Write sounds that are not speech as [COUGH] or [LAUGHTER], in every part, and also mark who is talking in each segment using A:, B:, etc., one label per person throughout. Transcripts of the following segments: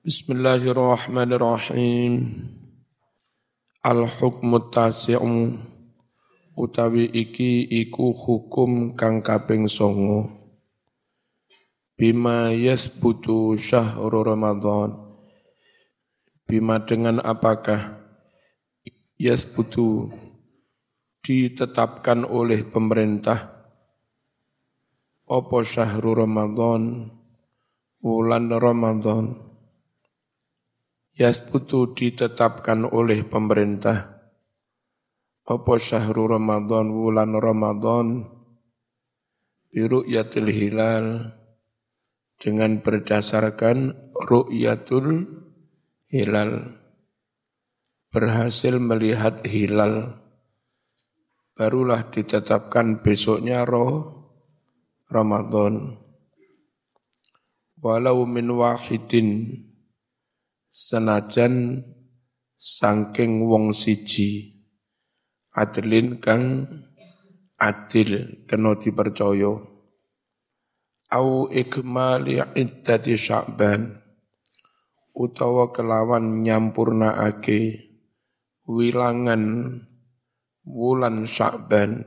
A: Bismillahirrahmanirrahim. Al-hukmu tasi'u utawi iki iku hukum kang kaping songo. Bima yasbutu syahru Ramadan. Bima dengan apakah yasbutu ditetapkan oleh pemerintah opo syahrul Ramadan bulan Ramadan yasbutu ditetapkan oleh pemerintah. Opo syahrul Ramadan bulan Ramadan? Biru yatil hilal. Dengan berdasarkan ru'yatul hilal. Berhasil melihat hilal. Barulah ditetapkan besoknya roh Ramadan. Walau min wahidin senajan sangking wong siji adlin kang adil kena dipercaya. Au ikmali iddati sya'ban utawa kelawan nyampurnaake wilangan wulan Sya'ban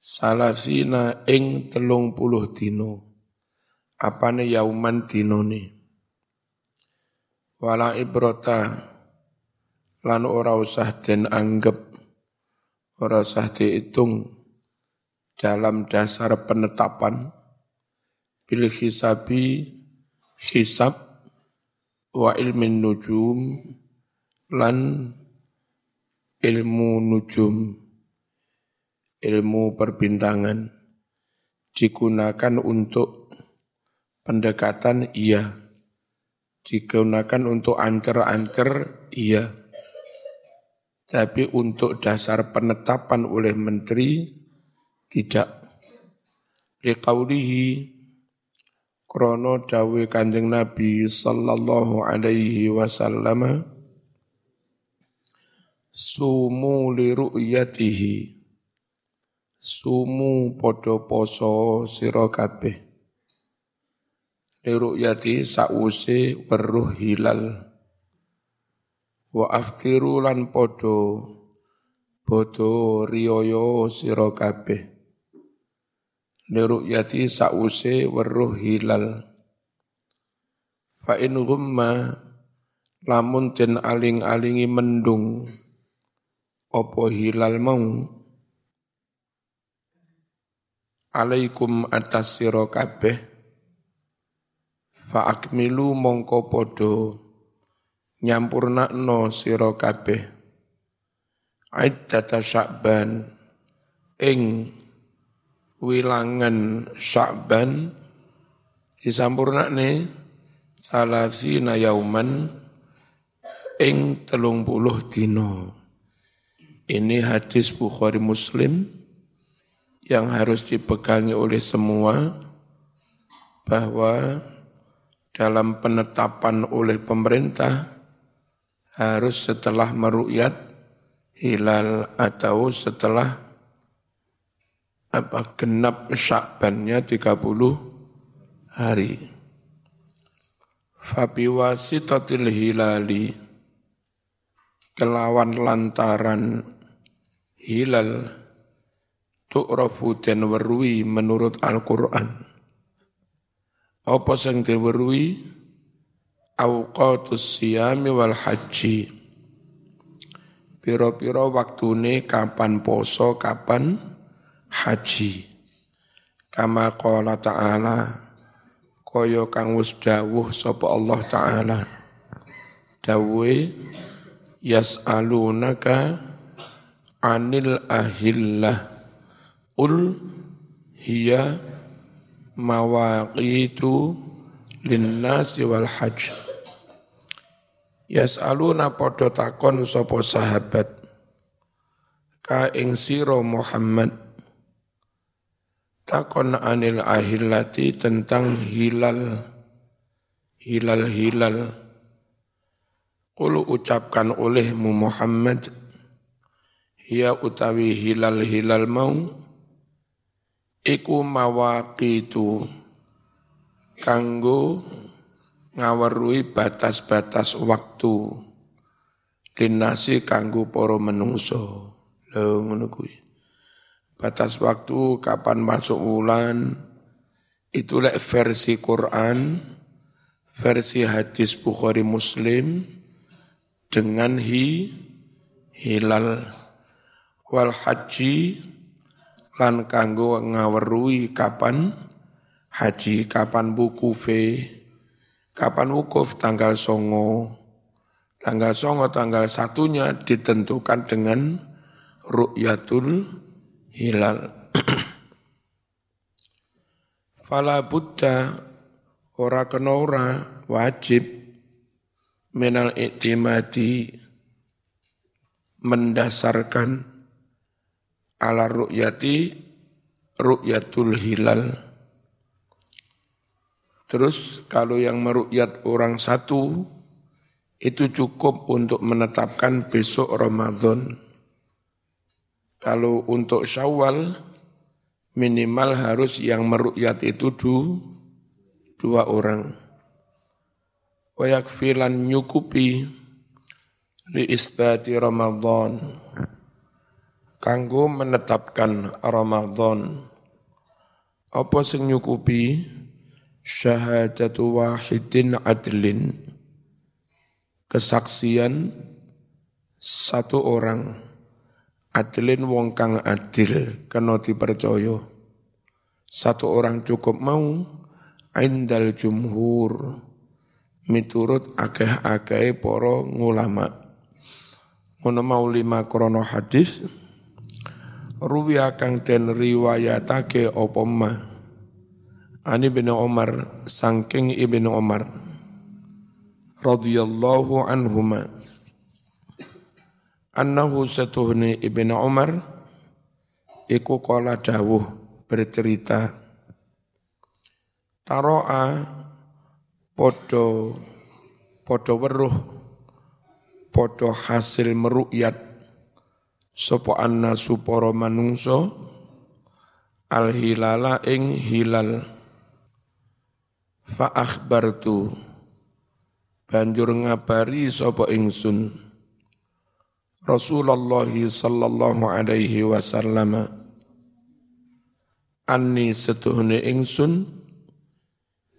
A: salasina ing telung puluh dino apane yauman dinone wala ibrota. Lan ora usah den anggap ora usah dihitung dalam dasar penetapan. Bil hisabi hisab wa ilmin nujum lan ilmu nujum, ilmu perbintangan digunakan untuk pendekatan iya, digunakan untuk ancer-ancer iya. Tapi untuk dasar penetapan oleh menteri tidak. Liqaulihi krono dawe kanjeng Nabi sallallahu alaihi wasallam sumu li ru'yatihi sumu podo poso sira kabeh li ru'yati sause weruh hilal. Wa aftiru lan podo bodo riyoyo sira kabeh. Li ru'yati sause weruh hilal. Fa in gumma lamun den aling-alingi mendung opo hilal mau? Alaikum atas sira kabeh fa akmilu mongko podo nyampurnakno sira kabeh iddata sya'ban ing wilangan sya'ban disampurnakne salasina yauman ing telung puluh dino. Ini hadis Bukhari Muslim yang harus dipegangi oleh semua bahwa dalam penetapan oleh pemerintah harus setelah meru'yat hilal atau setelah apa genap syakbannya 30 hari. Fabi wasitatil hilali kelawan lantaran hilal tu'rafu dan werui menurut Al-Quran. Apa sing diwerui? Awqatus siyami wal haji. Piro-piro waktune kapan poso, kapan haji. Kama qala ta'ala, kaya kang wis dawuh sapa Allah Ta'ala. Dawuhe yas'alunaka anil ahillah ul hiya mawaqitu linnasi wal hajj. Yas'aluna podo takon sapa sahabat? Ka ing sira Muhammad. Takon anil ahillati tentang hilal. Hilal hilal. Kulu ucapkan olehmu Muhammad. Ya utawi hilal-hilal mau iku mawaqitu kanggo ngawerui batas-batas waktu. Linasi kanggo para menungso. Lho ngono batas waktu kapan masuk wulan itu lek versi Quran versi hadis Bukhari Muslim dengan hi hilal. Wal haji lan kanggo ngawerui kapan haji kapan buku fe kapan wukuf tanggal songo. Tanggal songo tanggal satunya ditentukan dengan ru'yatul hilal. [CLEARS THROAT] Fala buddha ora kena ora wajib menal iktimati mendasarkan ala ru'yati ru'yatul hilal Terus kalau yang merukyat orang satu, itu cukup untuk menetapkan besok Ramadan. Kalau untuk syawal, minimal harus yang merukyat itu du, dua orang. Wayak filan nyukupi li isbati Ramadan. Kanggo menetapkan Ramadan. Apa sing nyukupi? syahadatu wahidin adlin. Kesaksian satu orang. Adlin wong kang adil kena dipercaya. Satu orang cukup mau indal jumhur. Miturut akeh-akeh para ngulama. Ngono mau lima krono hadis ruwi kang den riwayatake apa mah Ani bin Umar sangking ibnu Umar radhiyallahu anhuma. Annahu satuhni ibnu Umar iku kala dawuh bercerita. Taroa podo podo weruh podo hasil meruyat sopo anna suporo manungso al hilala ing hilal. Fa akhbartu banjur ngabari sapa ingsun. Rasulullah sallallahu alaihi wasallam anni setuhne ingsun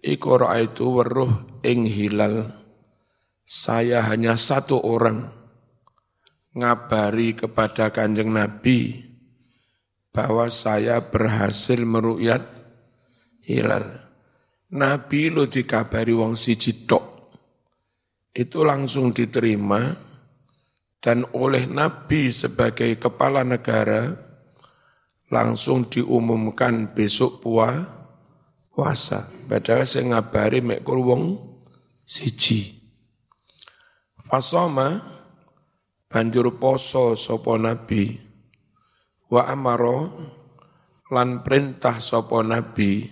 A: iku raaitu weruh ing hilal. Saya hanya satu orang ngabari kepada kanjeng Nabi bahwa saya berhasil meruyat hilal. Nabi lo dikabari wong siji tok. Itu langsung diterima dan oleh Nabi sebagai kepala negara langsung diumumkan besok puah puasa. Padahal saya ngabari mek wong siji. Fasoma banjur poso sopo Nabi wa amaro lan perintah sopo Nabi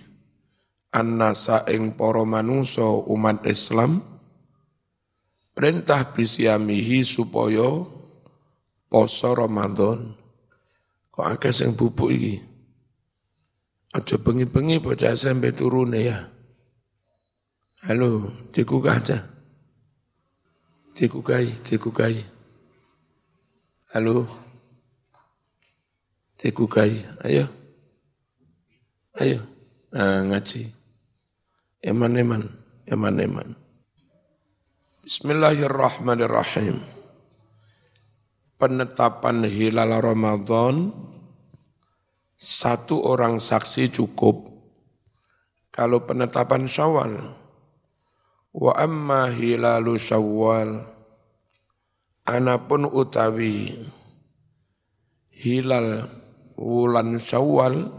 A: annasa ing para manungsa umat Islam perintah bisyamihi supaya poso Ramadan. Kok akeh sing bubuk iki? Aja bengi-bengi bocah SMP turune ya. Halo, dikugah aja. Dikukai, dikukai. Halo. Dikukai, ayo. Ayo, ah, ngaji. Eman-eman, eman-eman. Bismillahirrahmanirrahim. Penetapan hilal Ramadan satu orang saksi cukup. Kalau penetapan Syawal wa amma hilalu Syawal anapun utawi hilal wulan Syawal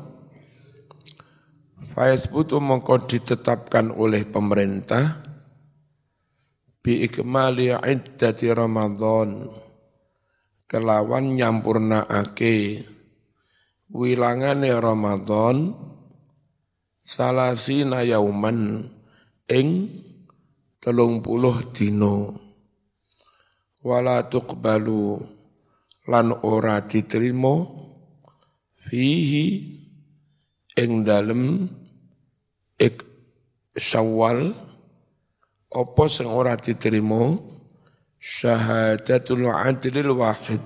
A: Faisbutu mongko ditetapkan oleh pemerintah bi ikmali iddati Ramadan kelawan nyampurnaake wilangane Ramadan salasina yauman ing telung puluh dino wala tuqbalu lan ora diterima fihi ing dalem ik syawal. Apa sing ora diterima? Syahadatul adlil wahid.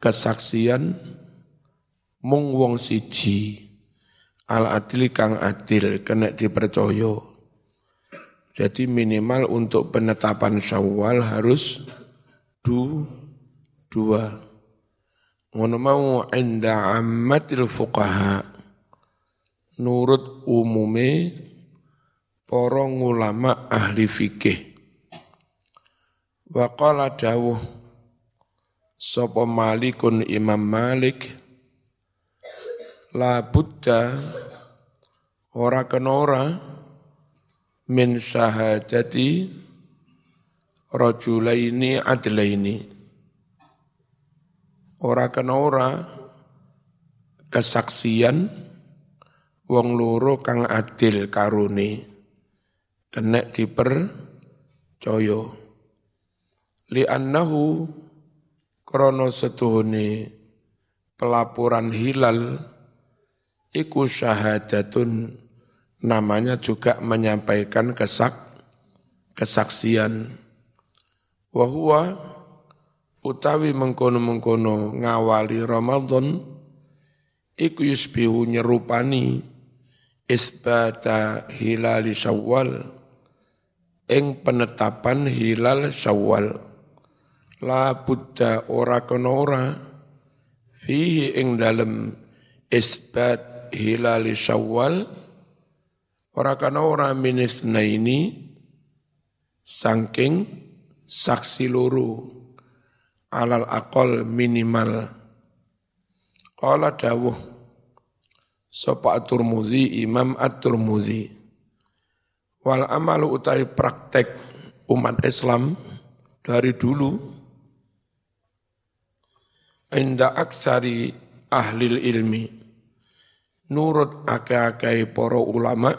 A: Kesaksian mung wong siji. Al adli kang adil kena dipercaya jadi minimal untuk penetapan syawal harus du, dua ngono mau inda ammatil fuqaha nurut umume para ulama ahli fikih. Wa qala dawuh sapa Malikun Imam Malik la ora kena ora min syahadati rajulaini adlaini. Ora kena ora kesaksian wong loro kang adil karuni kena dipercaya. Li annahu krana setuhune pelaporan hilal iku syahadatun namanya juga menyampaikan kesak kesaksian. Wahwa utawi mengkono-mengkono ngawali Ramadan iku yusbihu nyerupani isbata hilali syawal ing penetapan hilal syawal. La buddha ora kena ora fihi ing dalem isbat hilal syawal ora kena ora minisna ini saking saksi loro alal akol minimal. Qala dawuh sapa at-Tirmidzi Imam at-Tirmidzi Wal amalu utai praktek umat Islam dari dulu inda aksari ahli ilmi nurut ake-ake poro ulama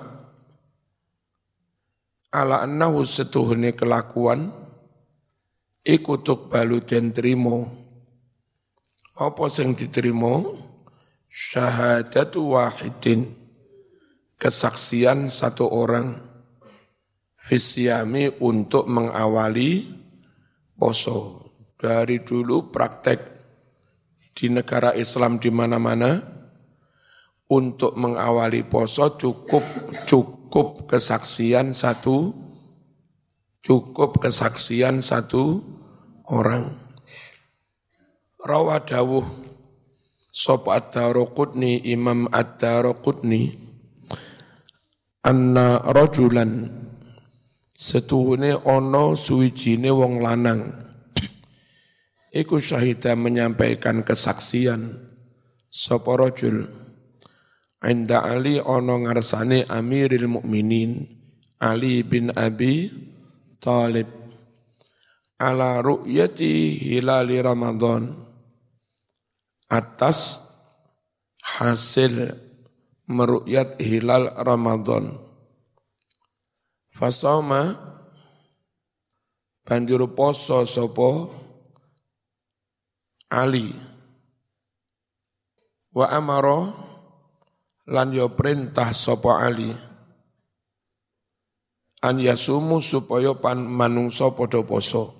A: ala annahu setuhne kelakuan ikutuk balu den trimo. Apa sing diterima? Syahadatu wahidin kesaksian satu orang. Fisyami untuk mengawali poso. Dari dulu praktek di negara Islam di mana-mana untuk mengawali poso cukup cukup kesaksian satu. Cukup kesaksian satu orang. Rawadawuh Sob ad-Darukudni Imam ad-Darukudni Anna rajulan setuhune ana suwijine wong lanang. Iku syahida menyampaikan kesaksian. Sapa rajul Inda Ali ana ngarsane Amiril Mukminin Ali bin Abi Talib. Ala ru'yati hilali Ramadan. Atas hasil meru'yat hilal Ramadan. Fasoma banjur poso sapa Ali. Wa amara lan yo perintah sapa Ali. An yasumu supaya pan manungsa padha poso.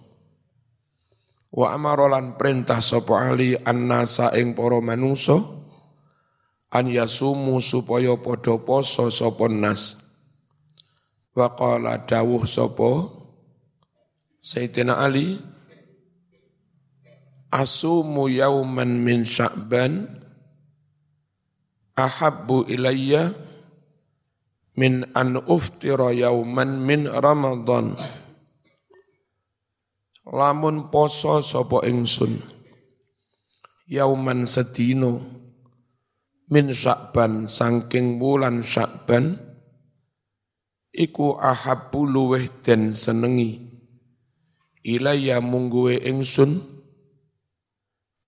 A: Wa amara lan perintah sapa Ali annasa ing para manungsa. An yasumu supaya padha poso sapa nas. Wa qala dawuh sapa Sayyidina Ali Asumu yauman min Sya'ban ahabbu ilayya min an uftira yauman min Ramadan. Lamun poso sapa ingsun? Yauman sedino min Sya'ban saking wulan Sya'ban iku ahabbu luweh den senengi. Ilaya mungguwe ingsun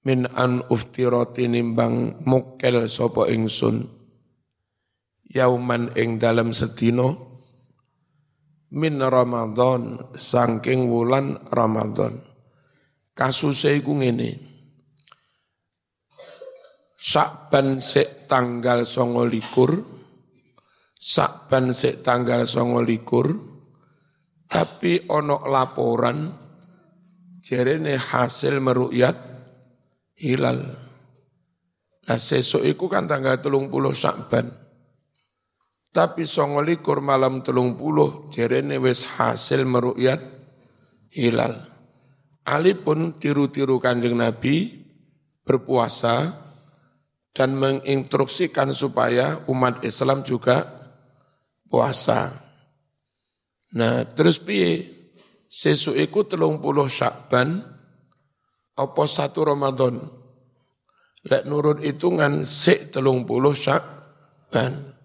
A: min an uftirati nimbang mukel sapa ingsun. Yauman ing dalam sedino min Ramadan saking wulan Ramadan. Kasuse iku ngene. Sakban sek tanggal songo likur Sakban sik tanggal songo likur, Tapi ono laporan jerene hasil meruyat hilal. Nah sesuk iku kan tanggal telung puluh Syakban. Tapi songolikur malam telung puluh jerene wis hasil meruyat hilal. Ali pun tiru-tiru kanjeng Nabi berpuasa dan menginstruksikan supaya umat Islam juga puasa. Nah, terus piye? Sesuk iku telung puluh Syakban, apa satu Ramadan? Lek nurut hitungan sik telung puluh Syakban.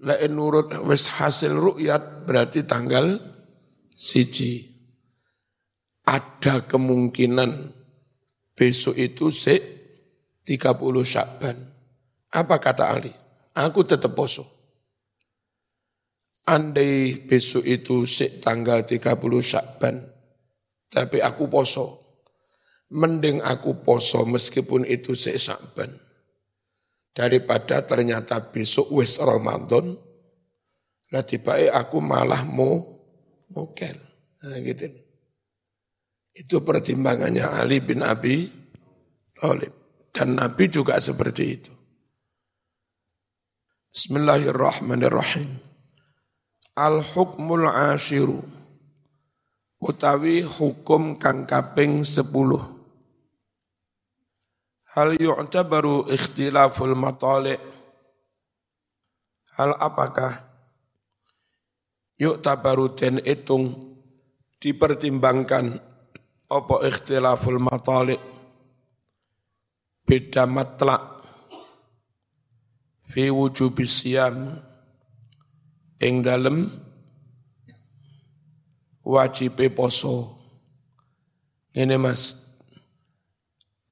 A: Lek nurut wis hasil rukyat berarti tanggal siji. Ada kemungkinan besok itu sik 30 Syakban. Apa kata Ali? Aku tetap poso. Andai besok itu sik tanggal 30 Syakban, tapi aku poso mending aku poso meskipun itu Sya'ban. Daripada ternyata besok wis Ramadan, lah tiba aku malah mau mokel. Nah, gitu. Itu pertimbangannya Ali bin Abi Thalib. Dan Nabi juga seperti itu. Bismillahirrahmanirrahim. Al-hukmul ashiru. Utawi hukum kang kaping sepuluh Hal yu'tabaru ikhtilaful matali' Hal apakah yu'tabaru den itung dipertimbangkan apa ikhtilaful matali' beda matlak fi wujubis siyam ing dalem wajib poso. Ini mas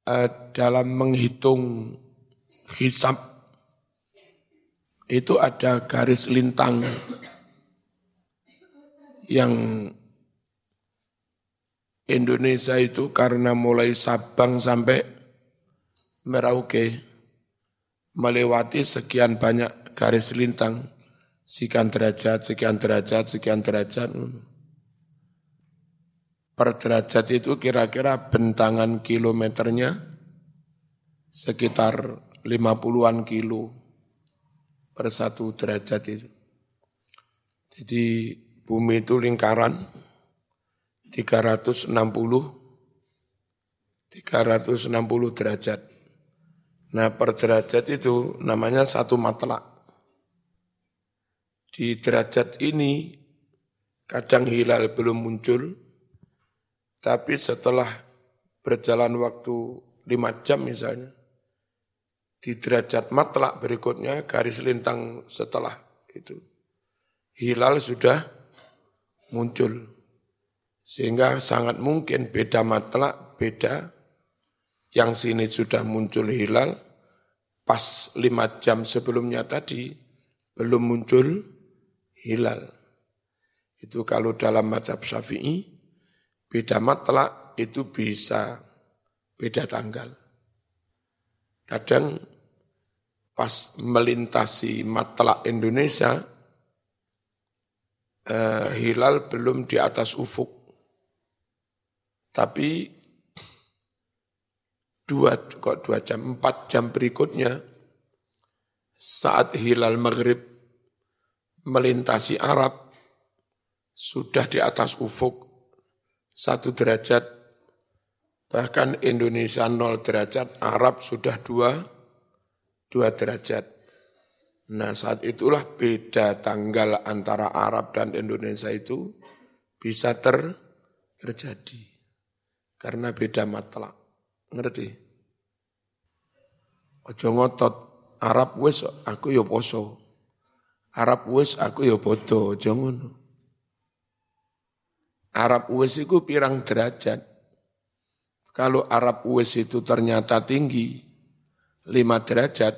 A: uh, dalam menghitung hisap itu ada garis lintang yang Indonesia itu karena mulai Sabang sampai Merauke melewati sekian banyak garis lintang sekian derajat, sekian derajat, sekian derajat. Per derajat itu kira-kira bentangan kilometernya sekitar 50-an kilo per satu derajat itu. Jadi bumi itu lingkaran 360 360 derajat. Nah per derajat itu namanya satu matlak. Di derajat ini kadang hilal belum muncul, tapi setelah berjalan waktu lima jam misalnya, di derajat matlak berikutnya garis lintang setelah itu, hilal sudah muncul. Sehingga sangat mungkin beda matlak, beda yang sini sudah muncul hilal, pas lima jam sebelumnya tadi belum muncul hilal. Itu kalau dalam mazhab syafi'i, Beda matlak itu bisa beda tanggal. Kadang pas melintasi matlak Indonesia, eh, hilal belum di atas ufuk. Tapi dua, kok dua jam, empat jam berikutnya, saat hilal maghrib melintasi Arab, sudah di atas ufuk, satu derajat, bahkan Indonesia nol derajat, Arab sudah dua, dua derajat. Nah saat itulah beda tanggal antara Arab dan Indonesia itu bisa ter, terjadi. Karena beda matlak. Ngerti? Ojo ngotot, Arab wis aku yo poso. Arab wis aku yo bodoh, ojo ngono. Arab Uwais itu pirang derajat. Kalau Arab Uwais itu ternyata tinggi, 5 derajat,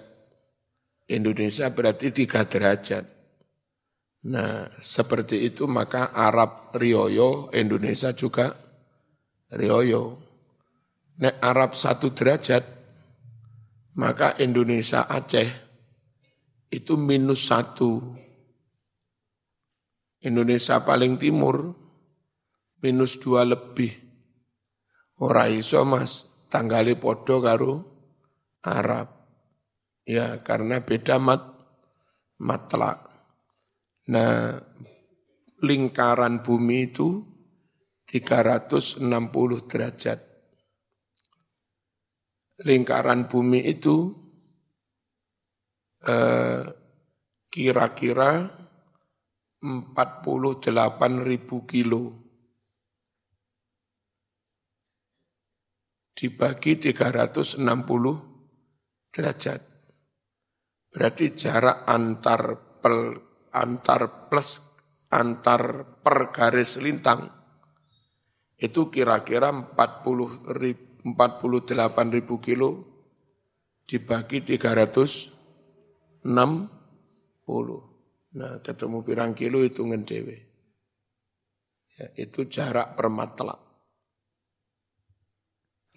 A: Indonesia berarti 3 derajat. Nah, seperti itu maka Arab Rioyo, Indonesia juga Rioyo. Nek Arab satu derajat, maka Indonesia Aceh itu minus satu. Indonesia paling timur minus dua lebih. Ora iso mas, tanggali podo karo Arab. Ya karena beda mat, matlak. Nah lingkaran bumi itu 360 derajat. Lingkaran bumi itu eh, kira-kira 48 ribu kilo. Dibagi 360 derajat. Berarti jarak antar pel, antar plus antar per garis lintang itu kira-kira 40 ribu, 48 ribu kilo dibagi 360. Nah, ketemu pirang kilo itu ngendewe. Ya, itu jarak per matlak.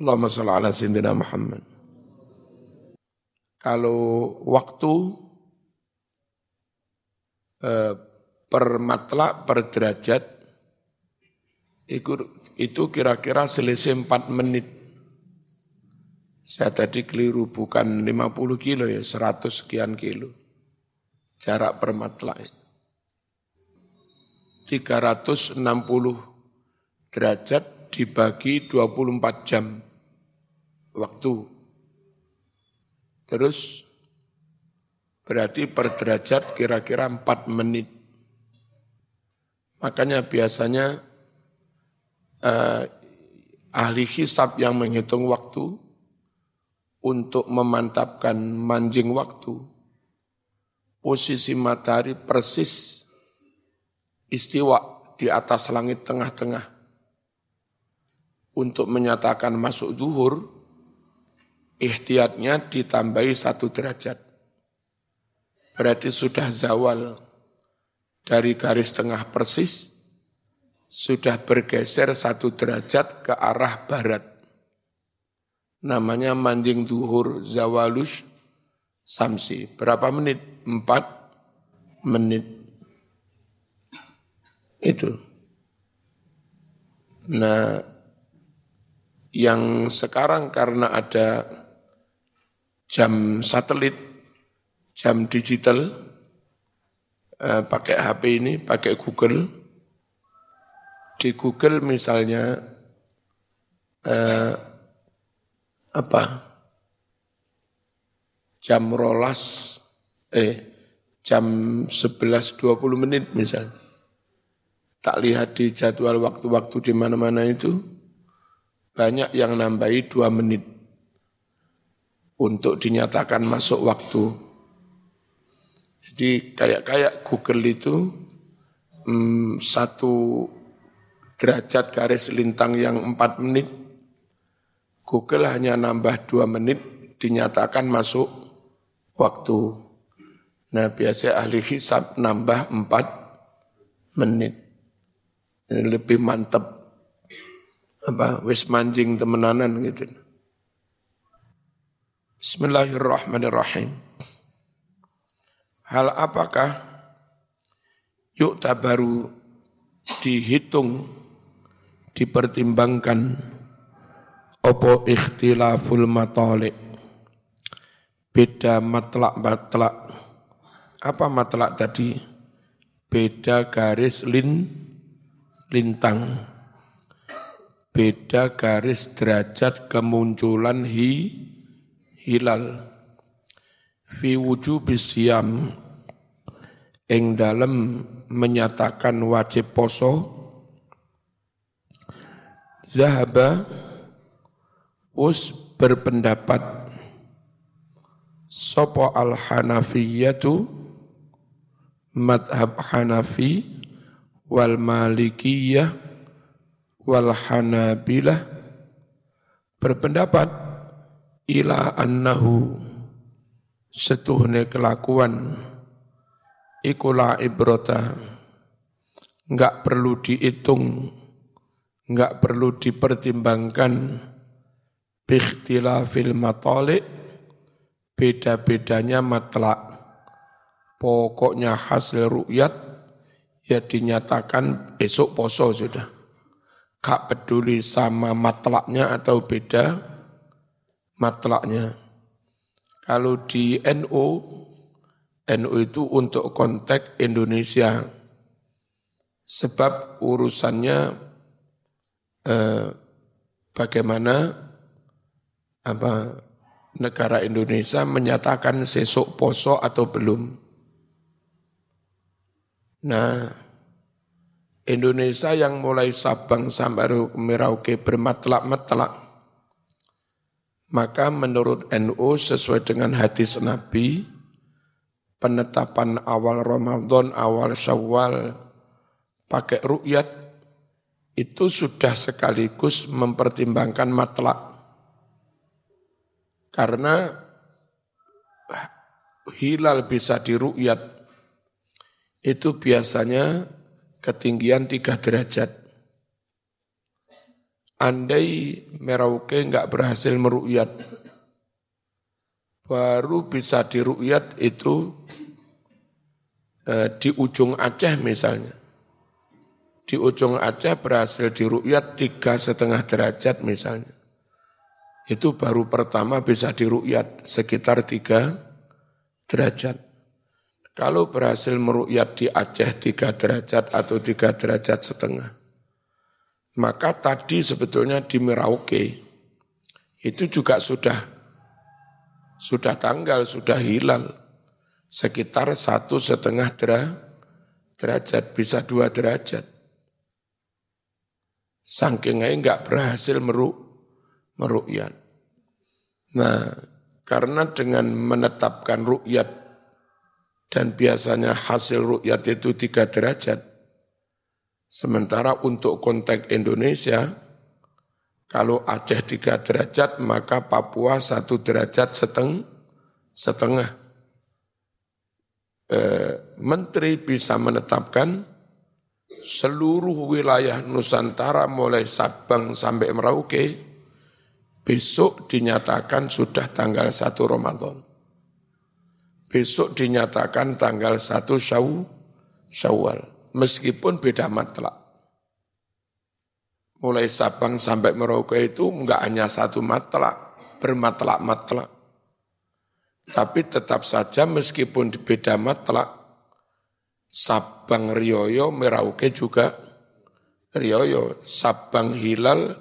A: Allahumma salli ala Sayyidina Muhammad. Kalau waktu eh, per matlak per derajat itu itu kira-kira selisih 4 menit. Saya tadi keliru bukan 50 kilo ya, 100 sekian kilo. Jarak per matlak. 360 derajat dibagi 24 jam waktu. Terus berarti per derajat kira-kira 4 menit. Makanya biasanya eh, ahli hisab yang menghitung waktu untuk memantapkan manjing waktu, posisi matahari persis istiwa di atas langit tengah-tengah. Untuk menyatakan masuk duhur, ikhtiatnya ditambahi satu derajat. Berarti sudah zawal dari garis tengah persis sudah bergeser satu derajat ke arah barat. Namanya manjing duhur zawalus samsi. Berapa menit? Empat menit. Itu. Nah, yang sekarang karena ada jam satelit, jam digital, eh, pakai HP ini, pakai Google. Di Google misalnya eh, apa? Jam rolas eh jam 11.20 menit misalnya. Tak lihat di jadwal waktu-waktu di mana-mana itu banyak yang nambahi dua menit untuk dinyatakan masuk waktu jadi kayak-kayak Google itu hmm, satu derajat garis lintang yang empat menit, Google hanya nambah dua menit dinyatakan masuk waktu. Nah biasa ahli hisab nambah empat menit. Lebih mantep apa? Wis manjing temenanan gitu. Bismillahirrahmanirrahim. Hal apakah yuk tabaru dihitung, dipertimbangkan? Opo ikhtilaful matalik? Beda matlak matlak apa matlak tadi? Beda garis lin lintang beda garis derajat kemunculan hi hilal. Fi wujubis siyam. Ing dalam menyatakan wajib poso. Zahaba. Us berpendapat. Sopo al-Hanafiyatu. Madhab Hanafi. Wal Malikiyah wal Hanabilah berpendapat ila annahu setuhne kelakuan ikulah ibrota enggak perlu dihitung enggak perlu dipertimbangkan. Bikhtilafil matalik beda-bedanya matlak. Pokoknya hasil rukyat ya dinyatakan esok poso sudah gak peduli sama matlaknya atau beda matlaknya. Kalau di NU, NU itu untuk konteks Indonesia. Sebab urusannya eh, bagaimana apa negara Indonesia menyatakan sesok poso atau belum. Nah, Indonesia yang mulai Sabang sampai Merauke bermatlak-matlak, maka menurut NU sesuai dengan hadis Nabi, penetapan awal Ramadan, awal Syawal, pakai rukyat, itu sudah sekaligus mempertimbangkan matlak. Karena hilal bisa dirukyat itu biasanya ketinggian tiga derajat. Andai Merauke nggak berhasil merukyat, baru bisa dirukyat itu eh, di ujung Aceh misalnya. Di ujung Aceh berhasil dirukyat tiga setengah derajat misalnya itu baru pertama bisa dirukyat sekitar tiga derajat. Kalau berhasil merukyat di Aceh tiga derajat atau tiga derajat setengah, maka tadi sebetulnya di Merauke itu juga sudah sudah tanggal, sudah hilang sekitar satu setengah derajat, bisa dua derajat. Saking enggak berhasil meruk, merukyat. Nah, karena dengan menetapkan rukyat dan biasanya hasil rukyat itu tiga derajat, sementara untuk konteks Indonesia, kalau Aceh tiga derajat, maka Papua satu derajat seteng, setengah. E, Menteri bisa menetapkan seluruh wilayah Nusantara mulai Sabang sampai Merauke Besok dinyatakan sudah tanggal 1 Ramadan. Besok dinyatakan tanggal 1 Syaw, Syawal. Meskipun beda matlak. Mulai Sabang sampai Merauke itu enggak hanya satu matlak, bermatlak-matlak. Tapi tetap saja meskipun beda matlak, Sabang Rioyo, Merauke juga Rioyo, Sabang Hilal,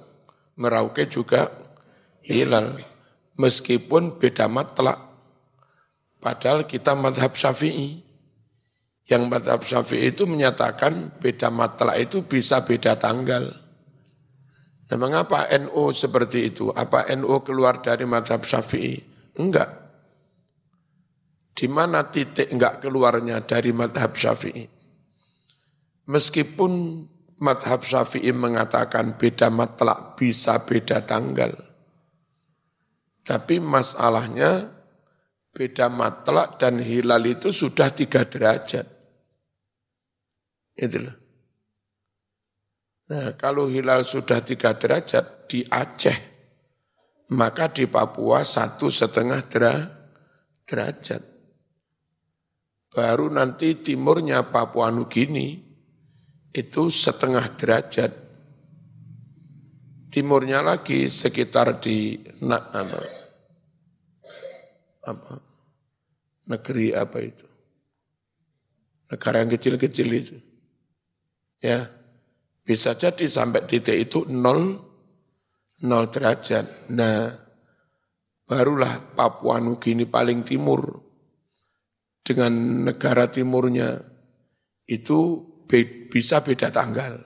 A: Merauke juga hilal meskipun beda matlak. Padahal kita madhab syafi'i. Yang madhab syafi'i itu menyatakan beda matlak itu bisa beda tanggal. Nah mengapa NU seperti itu? Apa NU keluar dari madhab syafi'i? Enggak. Di mana titik enggak keluarnya dari madhab syafi'i? Meskipun madhab syafi'i mengatakan beda matlak bisa beda tanggal tapi masalahnya beda matlak dan hilal itu sudah tiga derajat. Itulah. Nah, kalau hilal sudah tiga derajat di Aceh, maka di Papua satu setengah derajat. Baru nanti timurnya Papua Nugini itu setengah derajat timurnya lagi sekitar di apa, negeri apa itu? Negara yang kecil-kecil itu. Ya bisa jadi sampai titik itu nol nol derajat. Nah barulah Papua Nugini paling timur. Dengan negara timurnya itu bisa beda tanggal.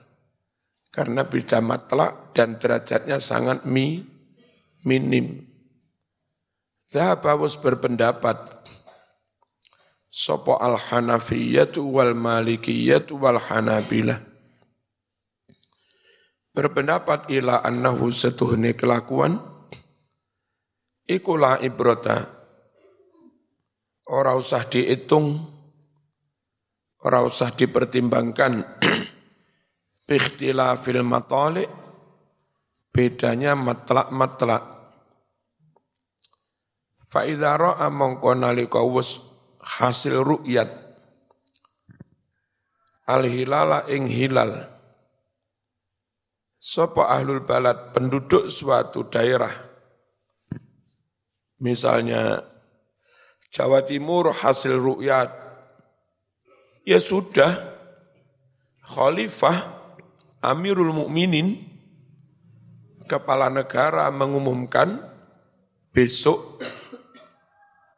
A: Karena beda matlak dan derajatnya sangat mi, minim. Zahabawus berpendapat, Sopo al-Hanafiyyatu wal Malikiyyatu wal Hanabilah. Berpendapat ila annahu setuhni kelakuan, ikulah ibrota, ora usah dihitung, ora usah dipertimbangkan, [CLEARS THROAT] Bikhtilafil matali bedanya matlak-matlak. Fa'idha ra'a mongko nalika hasil ru'yat al hilala ing hilal Sopo ahlul balad penduduk suatu daerah. Misalnya Jawa Timur hasil rukyat. Ya sudah, Khalifah Amirul Mukminin kepala negara mengumumkan besok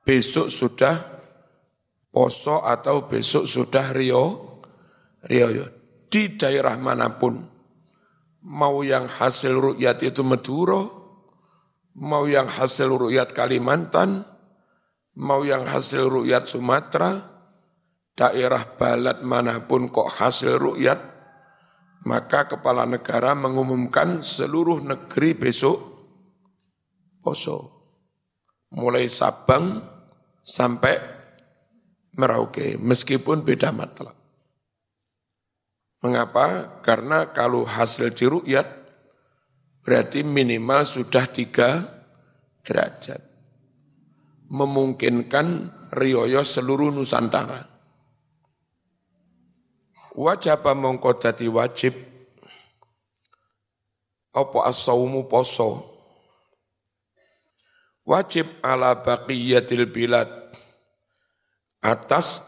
A: besok sudah poso atau besok sudah Rio Rio di daerah mana pun. Mau yang hasil rukyat itu Maduro mau yang hasil rukyat Kalimantan mau yang hasil rukyat Sumatera daerah balat mana pun kok hasil rukyat maka kepala negara mengumumkan seluruh negeri besok poso mulai Sabang sampai Merauke, meskipun beda matlab. Mengapa? Karena kalau hasil diruyat, berarti minimal sudah tiga derajat. Memungkinkan rioyo seluruh Nusantara. Wajib mongko dadi wajib apa as-saumu poso wajib ala baqiyatil bilad atas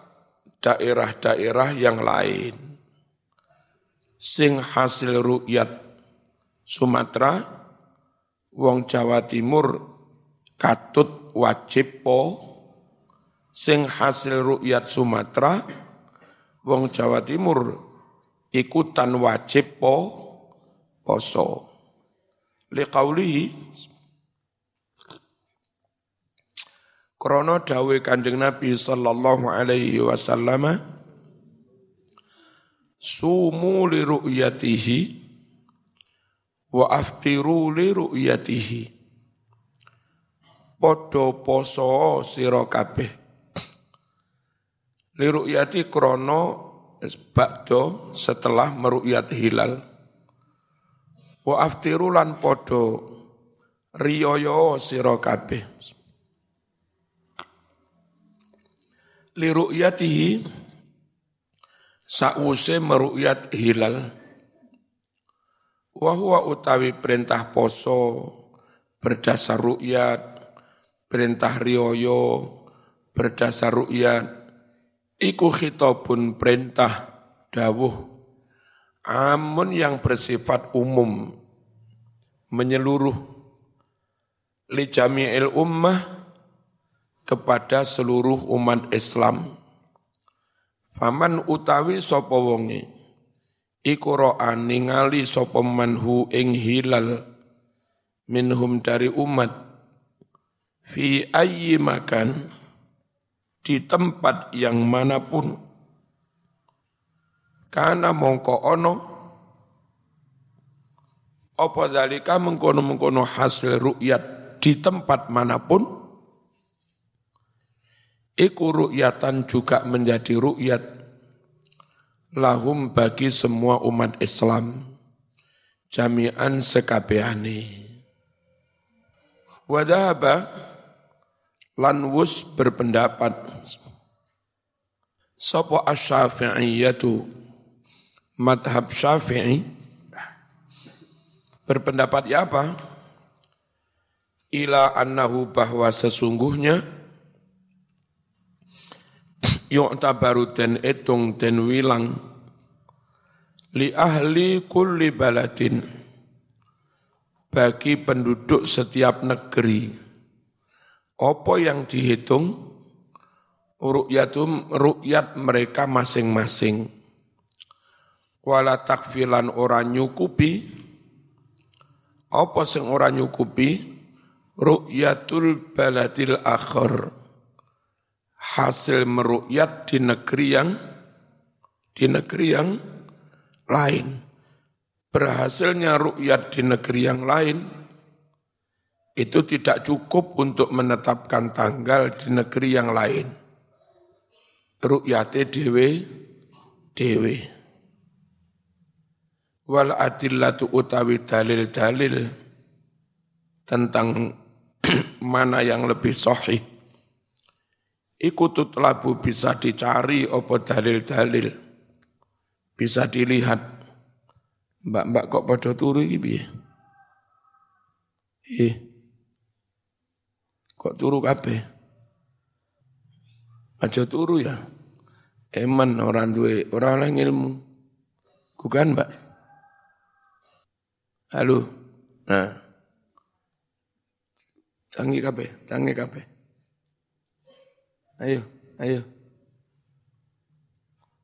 A: daerah-daerah yang lain. Sing hasil rukyat Sumatera, wong Jawa Timur katut wajib po, sing hasil rukyat Sumatera, wong Jawa Timur ikutan wajib po poso. Liqaulihi Krono dawe kanjeng Nabi sallallahu alaihi wasallam sumu li ru'yatihi wa aftiru li ru'yatihi. Podo poso sira kabeh. Li ru'yati krono bakdo setelah meru'yat hilal. Wa aftiru lan podo riyoyo sira liru'yatihi sa'use meru'yat hilal. Wa huwa utawi perintah poso berdasar ru'yat perintah riyoyo berdasar ru'yat iku khitabun perintah dawuh amun yang bersifat umum menyeluruh li jami'il ummah kepada seluruh umat Islam. Faman utawi sapa wonge? Iku ro'a ningali sapa manhu ing hilal minhum dari umat. Fi ayyi makan di tempat yang mana pun. Karena mongko ono? Apa dalika mengkono-mengkono hasil ru'yat di tempat mana pun Iku ru'yatan juga menjadi ru'yat lahum bagi semua umat Islam jami'an sekabehane. Wadahaba lanwus berpendapat Sopo asyafi'iyatu madhab syafi'i berpendapat ya apa? Ila annahu bahwa sesungguhnya yu'tabaru den etung den wilang. Li ahli kulli baladin. Bagi penduduk setiap negeri. Apa yang dihitung? Ru'yatum ru'yat mereka masing-masing. Wala takfilan ora nyukupi. Apa sing ora nyukupi? Ru'yatul baladil akhir hasil merukyat di negeri yang di negeri yang lain. Berhasilnya rukyat di negeri yang lain itu tidak cukup untuk menetapkan tanggal di negeri yang lain. Rukyate dewe dewe. Wal adillatu utawi dalil-dalil tentang [CLEARS THROAT] mana yang lebih sahih Iku tutlabu bisa dicari opo dalil-dalil. Bisa dilihat Mbak-mbak kok pada turu iki piye? Eh. Kok turu kabeh? Aja turu ya. Eman orang duwe, orang oleh ilmu. Bukan, Mbak? Halo. Nah. Tangi kabeh, tangi kabeh. Ayo, ayo.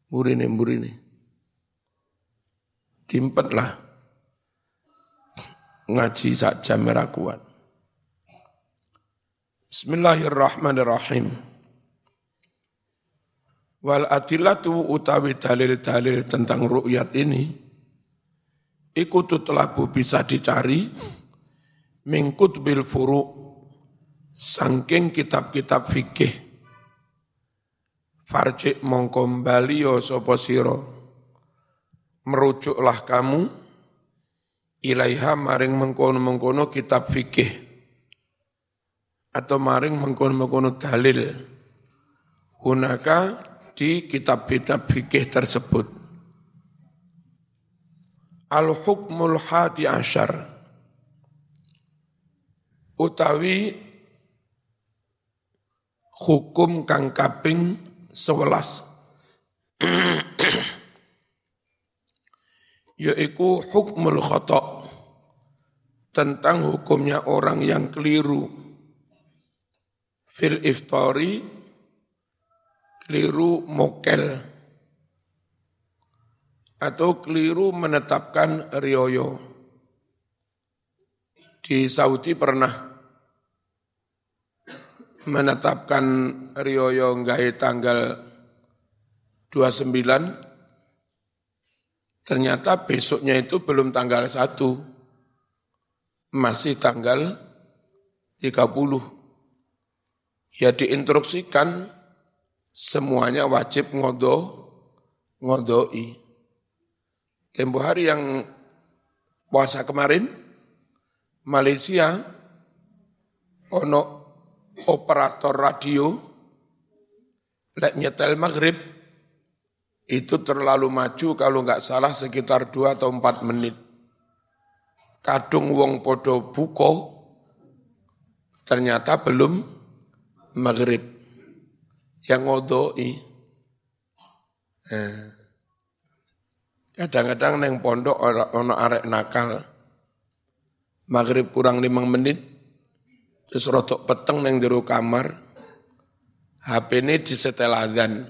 A: Burine, burine. Timpetlah. Ngaji sak jam merah kuat. Bismillahirrahmanirrahim. Wal adilatu utawi dalil-dalil tentang ru'yat ini, ikutu telabu bisa dicari, mingkut bil furu, sangking kitab-kitab fikih. Farjik mongkom balio sopo siro, merujuklah kamu, ilaiha maring mengkono-mengkono kitab fikih atau maring mengkono-mengkono dalil. Hunaka di kitab-kitab fikih tersebut. Al-hukmul hati asyar. Utawi hukum kang kaping sewelas [CLEARS THROAT] yaitu hukmul khotok tentang hukumnya orang yang keliru. Fil iftari keliru mokel. Atau keliru menetapkan rioyo. Di Saudi pernah menetapkan rioyo nggak tanggal 29 ternyata besoknya itu belum tanggal 1 masih tanggal 30 ya diinstruksikan semuanya wajib ngodo ngodoi. Tempo hari yang puasa kemarin, Malaysia, ono operator radio, lek nyetel maghrib, itu terlalu maju kalau nggak salah sekitar dua atau empat menit. Kadung wong podo buko, ternyata belum maghrib yang ngodoi. Eh. Kadang-kadang neng pondok ono arek nakal. Maghrib kurang lima menit, terus rotok peteng neng jero kamar. HP ini disetel azan.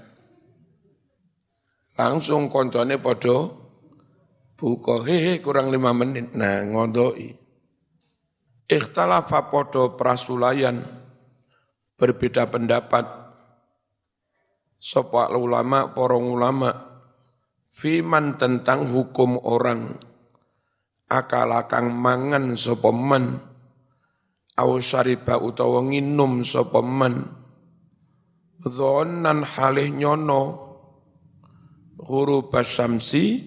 A: Langsung koncone podo buka, hehe kurang lima menit, nah ngodoi. Ikhtalafa podo prasulayan, berbeda pendapat. Sopak ulama, porong ulama, fiman tentang hukum orang, akal akang mangan sopeman, au syariba utawa nginum sopeman, dhonan halih nyono, huru basamsi,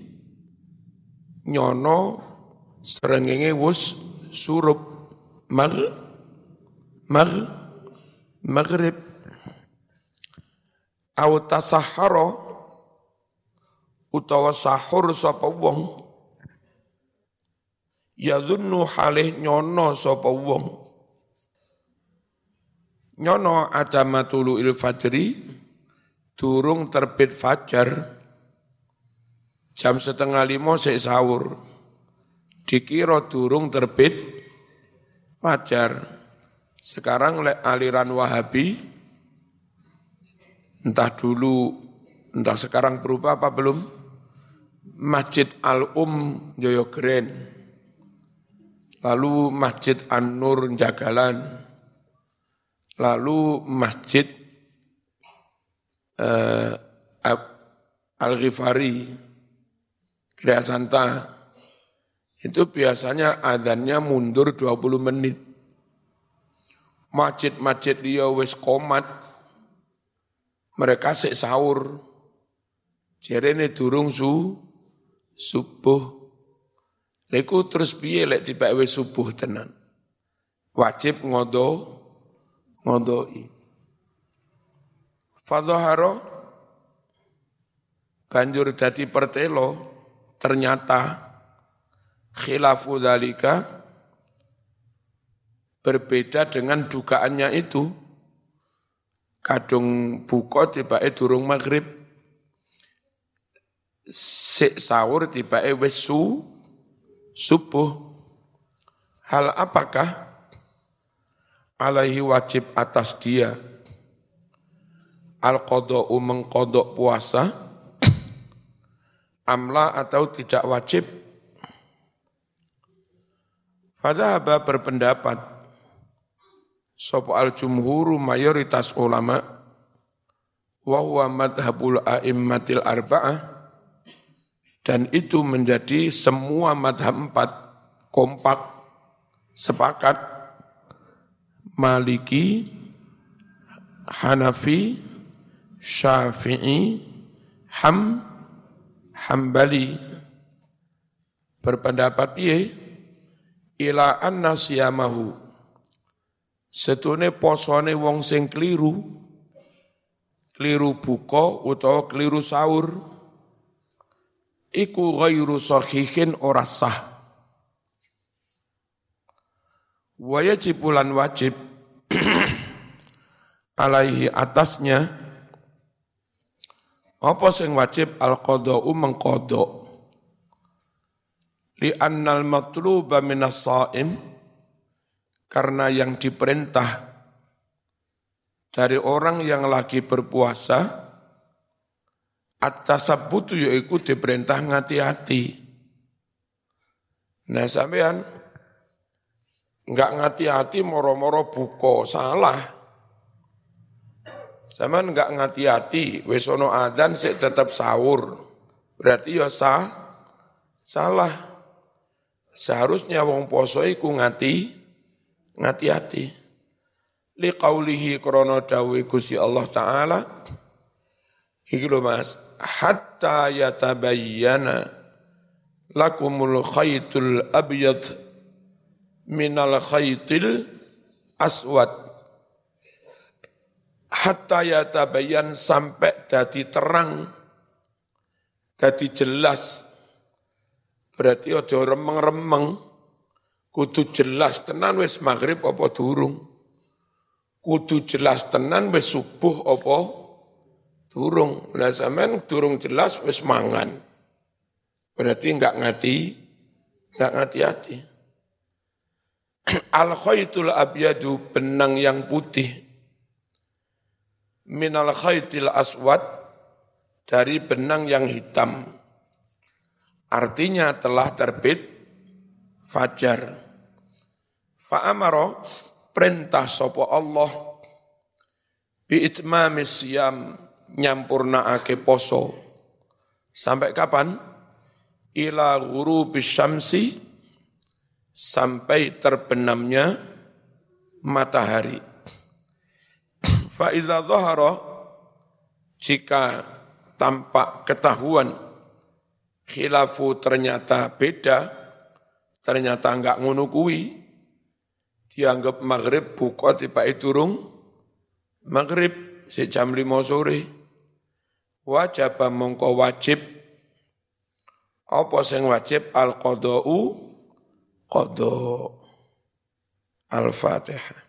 A: nyono, serengenge wus surup, mar, mar, maghrib. Au tasahhara. Utawa sahur sapa wong. Yadhunnu halih nyono sapa wong nyono adama tulu il fajri durung terbit fajar jam setengah lima sik sahur. Dikira durung terbit fajar. Sekarang aliran Wahabi, entah dulu, entah sekarang berubah apa belum, Masjid Al-Um Joyogren, lalu Masjid An-Nur Jagalan, lalu Masjid uh, Al-Ghifari, Kriya Santa, itu biasanya adanya mundur 20 menit masjid-masjid dia wis komat, mereka sik sahur. Jerene durung su subuh. Leku terus piye lek tiba wis subuh tenan. Wajib ngodo ngodoi. Fadhahara banjur dadi pertelo ternyata khilafu dalika berbeda dengan dugaannya itu. Kadung buka tiba durung maghrib. Sik sahur tiba wis su, subuh. Hal apakah alaihi wajib atas dia. Al qada'u mengkodok puasa amla atau tidak wajib. Fadhaba berpendapat Sopo al jumhuru mayoritas ulama wa huwa madhabul a'immatil arba'ah dan itu menjadi semua madhab empat kompak sepakat Maliki Hanafi Syafi'i Ham Hambali. Berpendapat piye ila anna siyamahu. Setune posone wong sing kliru kliru buka utawa kliru sahur iku ghairu sahihin ora sah wa yajibulan wajib [CLEARS THROAT] alaihi atasnya. Apa sing wajib? Al qada'u mengqada li annal matluba minas saim. Karena yang diperintah dari orang yang lagi berpuasa at-tasabbutu yaiku diperintah ngati-hati. Nah sampean enggak ngati-hati moro-moro buko salah Zaman enggak ngati-hati, wis ono adzan sik tetap sahur. Berarti ya sah, salah. Seharusnya wong poso iku ngati, ngati-hati. Li qaulihi krana dawuh Gusti Allah taala iki lho Mas, hatta yatabayyana lakumul khaytul abyad minal khaytil aswad hatta yatabayan sampai jadi terang, jadi jelas. Berarti ojo remeng-remeng, kudu jelas tenan wis maghrib apa durung. Kudu jelas tenan wis subuh apa durung. Lah sampean durung jelas wis mangan. Berarti enggak ngati, enggak ngati-hati. [CLEARS THROAT] Al khaytul abyadu benang yang putih minal khaytil aswad dari benang yang hitam. Artinya telah terbit fajar. Fa'amaro perintah sopo Allah bi itmamis siyam ake poso. Sampai kapan? Ila guru bisyamsi sampai terbenamnya matahari. [CLEARS THROAT] Faiza dhahara jika tampak ketahuan khilafu ternyata beda, ternyata enggak ngono kuwi, dianggap maghrib buka tiba durung maghrib sejam lima sore. Wajib mongko wajib apa sing wajib al qada al-fatihah